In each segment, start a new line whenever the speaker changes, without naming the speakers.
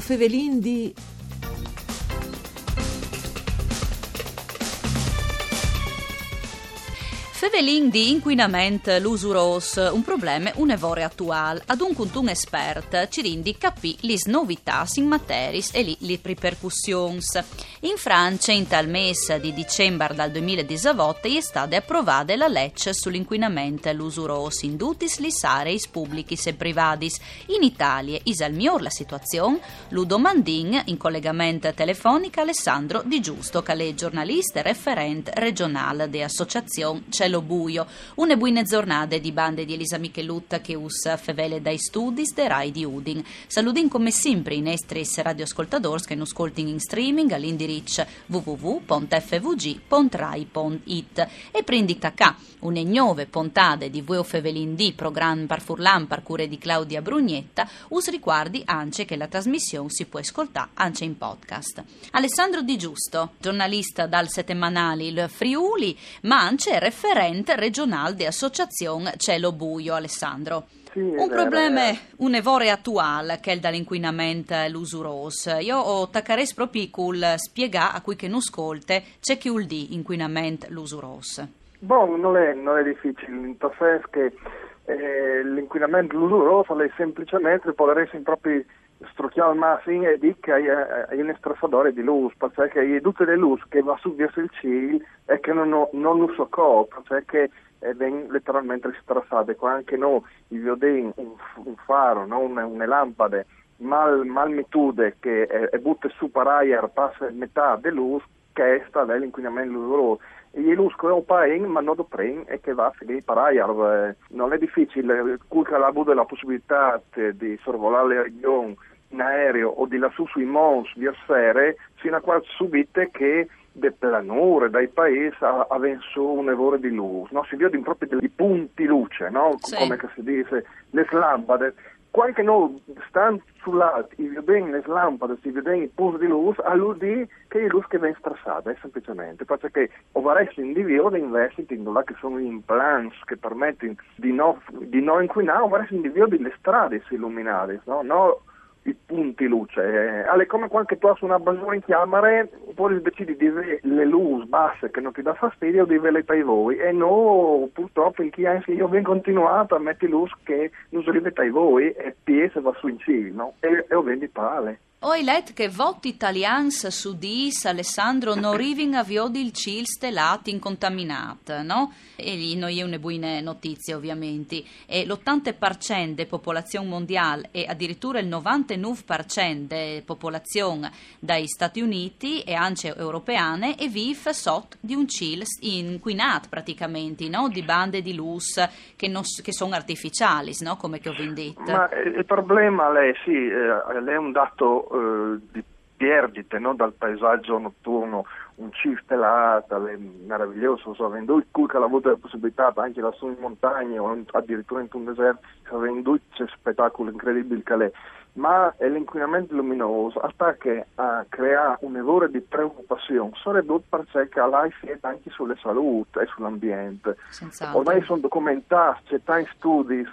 Fevelin di...
Fevelin di inquinament l'usuros, un problema un'evore attuale. Ad un un espert ci rindi capì le novità in materis e le ripercussioni. In Francia, in tal mese di dicembre dal 2018, è stata approvata la legge sull'inquinamento l'usuros in dutis lis areis publicis e privatis. In Italia, is al miglior la situazione, lo domandin in collegamento telefonico Alessandro Di Giusto, che è giornalista e referente regionale de associazione Cielo Buio. Une buone giornate di bande di Elisa Michelutta che us fevele dai studi de Rai di Udin. Saludin come sempre i nostri radioascoltatori che nos ascoltano in streaming all'indirizzo www.fvg.rai.it e prendi tacca une nuove puntate di Vueo Fevelin di programma par Furlan par cure di Claudia Brugnetta us riguardi anche che la trasmissione si può ascoltare anche in podcast. Alessandro Di Giusto, giornalista dal settimanale Il Friuli, ma anche referente referente regionale di associazione Cielo Buio, Alessandro.
Sì,
un problema, un evore attuale che è il dall'inquinamento l'usuros. Io ho taccares proprio col spiegare a cui che non ascolte c'è chi vuol dire inquinamento l'usuros.
Bon, non è, non è difficile, l'interfaccia che eh, l'inquinamento l'usuroso è semplicemente poter essere proprio strucchiamo al massimo e dico che hai un estrasatore di luce, perché hai tutte le luci che va su verso il cielo e che non, lo so copre, perché vengono letteralmente strassate. Qua anche noi, i un, un faro, no? una, una lampade mal, mal mitude che è, è butte su per passa metà della luce, che è sta l'inquinamento luminoso gli lusco è un paese ma non lo prende e che va a finire per aria. Non è difficile, Culca ha avuto la possibilità di sorvolare le regioni in aereo o di lassù sui mons di sfere, fino a quando subite che le pianure dai paesi avevano un evore di luce, no? si vedono proprio dei punti luce, no?
sì.
come si dice, le lampade qualche no stanno sull'alto e vedono le lampade, si vedono i punti di luce, all'UD che è luce che viene strassata, semplicemente, perché ovaresse individuo investiti in là che sono implants che permettono di non di no inquinare, ovaresse individuo delle strade illuminate, no? no i punti luce. Eh, alle come quando tu una basura in chiamare, poi decidi di avere le luci basse che non ti dà fastidio, di averle per voi. E no, purtroppo in chi anche io vengo continuato a mettere luci che non si rivede ai voi e piese va su in civile, no? E, e ho vendi pale.
Ho letto che voti italians su dis Alessandro non arrivano a viodi il cil stellati incontaminati, no? E non è una buona notizia ovviamente. E l'80% della popolazione mondiale e addirittura il 99% della popolazione dai Stati Uniti e anche europeane e vive sotto di un cil inquinato praticamente, no? Di bande di luce che, non, che sono artificiali, no? Come che ho detto.
Ma il problema, lei, sì, eh, è un dato eh, di perdite no? dal paesaggio notturno, un cielo stellato, meraviglioso, so, avendo il che ha avuto la possibilità anche lassù in montagna o addirittura in un deserto, avendo c'è spettacolo incredibile che è, ma l'inquinamento luminoso attacca a creare un errore di preoccupazione, soprattutto perché ha effetto anche sulla salute e sull'ambiente. Ormai sono documentati, c'è tanti studi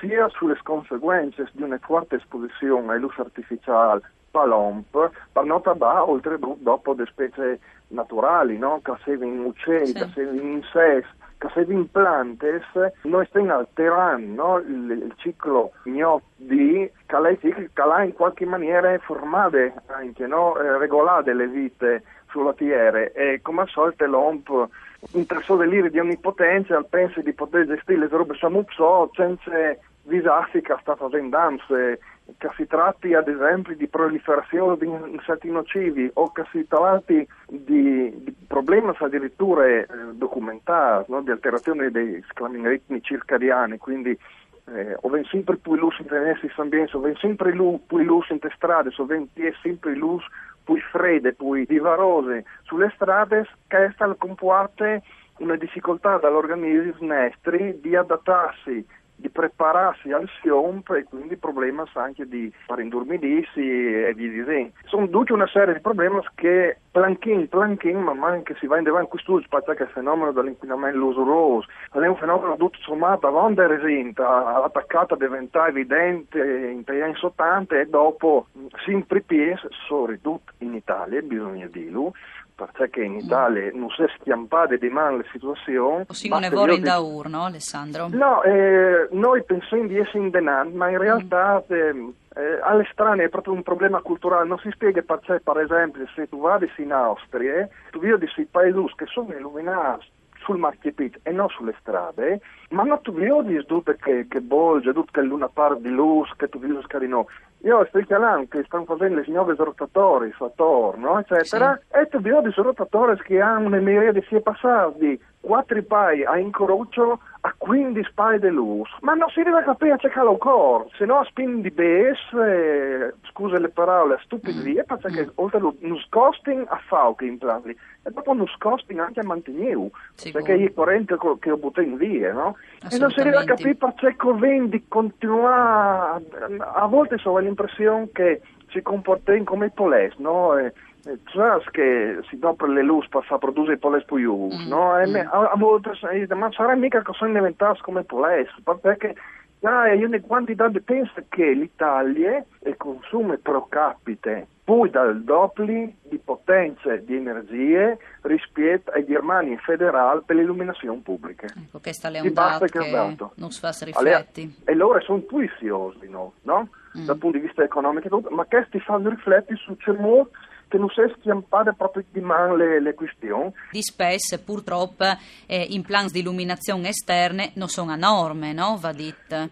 sia sulle conseguenze di una forte esposizione ai luce artificiale palomp, non parlare oltretutto dopo le specie naturali, no? che servono uccelli, sì. che servono insetti, che servono plantes, noi stiamo alterando no? il, il, ciclo di che lei che l'ha in qualche maniera formate anche, no? eh, regolate le vite sulla Terra e come al solito l'OMP interessato dell'ire di onnipotenza pensa di poter gestire le robe samuzzo senza disastri che sta facendo AMS, che si tratti ad esempio di proliferazione di insetti nocivi o che si tratti di, di problemi addirittura eh, documentati, no? di alterazione dei ritmi circadiani, quindi eh, o ven sempre più luce in nessi ambienti, o ven sempre più luce in strade, o ven sempre luce più fredde, più vivarose sulle strade, che sta comporta una difficoltà dall'organismo di adattarsi prepararsi al fiomp e quindi problemi anche di fare indormidirsi e via dicendo. Sono tutte una serie di problemi che planchin, planchin, man mano che si va in avanti questo che il fenomeno dell'inquinamento usuroso è un fenomeno tutto sommato quando è resenta, l'attaccata diventa evidente in anni 80 e dopo sempre più sono ridotte in Italia, bisogna dirlo, perché in Italia non si è schiampate di mano le situazioni.
O si non è vore in daur, no Alessandro?
No, eh, noi pensiamo di essere indenanti, ma in realtà mm. eh, eh, alle strane è proprio un problema culturale, non si spiega perché, per esempio, se tu vadi in Austria, tu vedi i paesi che sono illuminati sul marchepit e non sulle strade, ma non tu vedi tutte che, che bolge, tutte che luna par di luce, che tu vedi scarino. Io sto chiamando che stanno facendo le nuove rotatori attorno, eccetera, sì. e tu vedi rotatori che hanno una miriade si è passati quattro pai a incrocio a 15 pai di luce, ma non si deve capire c'è calo cor, se no a spin di BS, eh, scusa le parole, stupidi mm. via, perché mm. oltre allo costing a fau che implantli, è proprio uno costing anche a mantenere, perché è corrente che ho buttato in via, no? E non si deve capire perché convendi continua, a volte so l'impressione che si comporta come i poles, no? E, Saps che si dopo le luci passa a produrre i poles più mm. no? E mm. a, a volte ma sarà mica che sono diventati come poles, perché ah, io ne quantità di penso che l'Italia il consumo pro capite poi dal doppio di potenze di energie rispetto ai Germania federali per l'illuminazione pubblica.
Ecco, questa è un dato che, che non si fa rifletti.
E loro sono tuiziosi, no? no? Mm. Dal punto di vista economico, ma questi fanno rifletti su c'è molto che non si schiampare proprio di mano le, le questioni.
Di spesso purtroppo eh, in plan di illuminazione esterne non sono a norme, no? Va detto.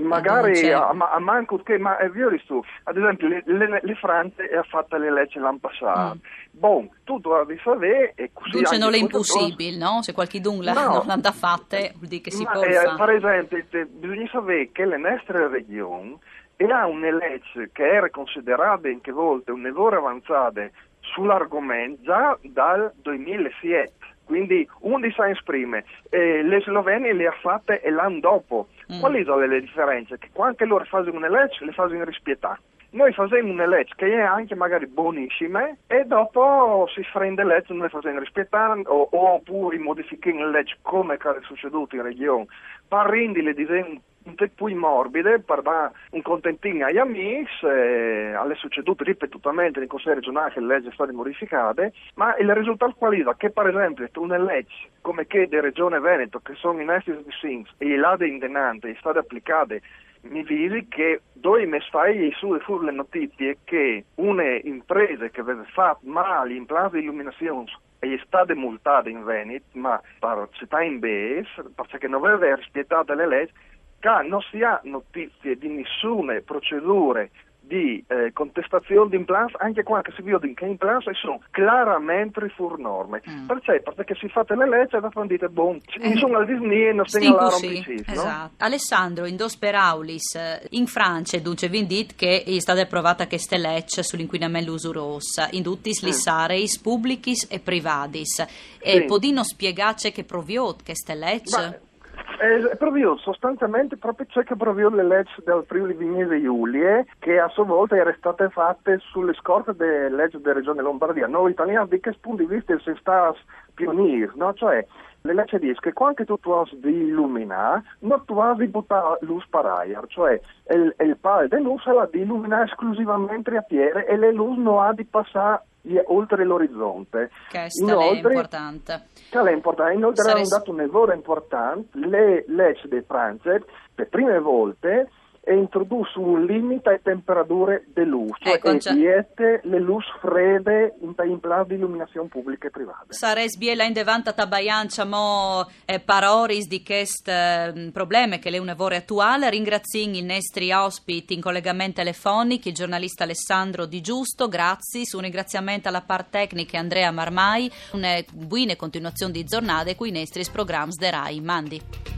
Magari a, a, manco che, ma è vero tu, ad esempio le, le, le France ha fatto le leggi l'anno passato. Mm. Bon, tu devi sapere e così...
Dunque non è impossibile, no? Se qualcuno no. non l'ha fatta, vuol dire che si può
eh, Per esempio, te, bisogna sapere che le nostre regioni e ha una legge che era considerata in che volte un'evore avanzata sull'argomento già dal 2007. Quindi uno si esprime, eh, le Slovenie le ha fatte l'anno dopo. Mm. Quali sono le differenze? Che quando loro fanno una legge, le fanno rispettare. Noi facciamo una legge che è anche magari buonissima e dopo si prende legge non le facciamo rispettare o, oppure modifichiamo la legge come è succeduto in regione per rendere disegni un po' più morbide per dare un contentino agli amici, eh, alle succedute ripetutamente in Consiglio regionale che le leggi sono state modificate, ma il risultato qual è? Che per esempio una legge come che di Regione Veneto, che sono in essi di Sings, e là di indenante, è state applicate mi vedi che due mesi fa su furono le notizie che una impresa che aveva fatto male in plan di illuminazione è stata multata in Veneto, ma per città in BES, perché non aveva rispettato le leggi, che non si ha notizie di nessuna procedura di eh, contestazione di implants anche quando si vede che implants sono chiaramente fuori norme mm. perché? perché si fa le leggi e dopo dite boh, eh. sono al Disney e non si segnalano sì, esatto. no?
Alessandro, in dos peraulis eh, in Francia dunque vi dit che è stata approvata queste leggi sull'inquinamento usurosa in tutti gli mm. sareis pubblicis e privatis e sì. podino spiegarci che proviot queste leggi?
Eh, proprio, sostanzialmente proprio ciò che proprio le leggi del Friuli Vignese Giulie che a sua volta erano state fatte sulle scorte delle leggi della regione Lombardia. Noi italiani di che punto di vista si sta pionieri, no? Cioè, le leggi dicono che quando tu hai di illuminare, non tu hai di buttare luce per aria, cioè il, il palo di luce è di illuminare esclusivamente a piede e le luci non ha di passare oltre l'orizzonte.
Che Inoltre, è importante.
Che è importante. Inoltre Sarei... hanno dato un lavoro importante, le leggi di Francia, per prime volte, e introdusse un limite alle temperature di luce, cioè ecco, e viete le luci fredde in, in plan di illuminazione pubblica e privata.
Sares biela in devanta tabaiancia mo eh, paroris di questo eh, problema che è un lavoro attuale. Ringrazio i nostri ospiti in collegamento telefonico, il giornalista Alessandro Di Giusto, grazie. Un ringraziamento alla parte tecnica Andrea Marmai, una buona continuazione di giornate con i nostri programmi de Rai. Mandi.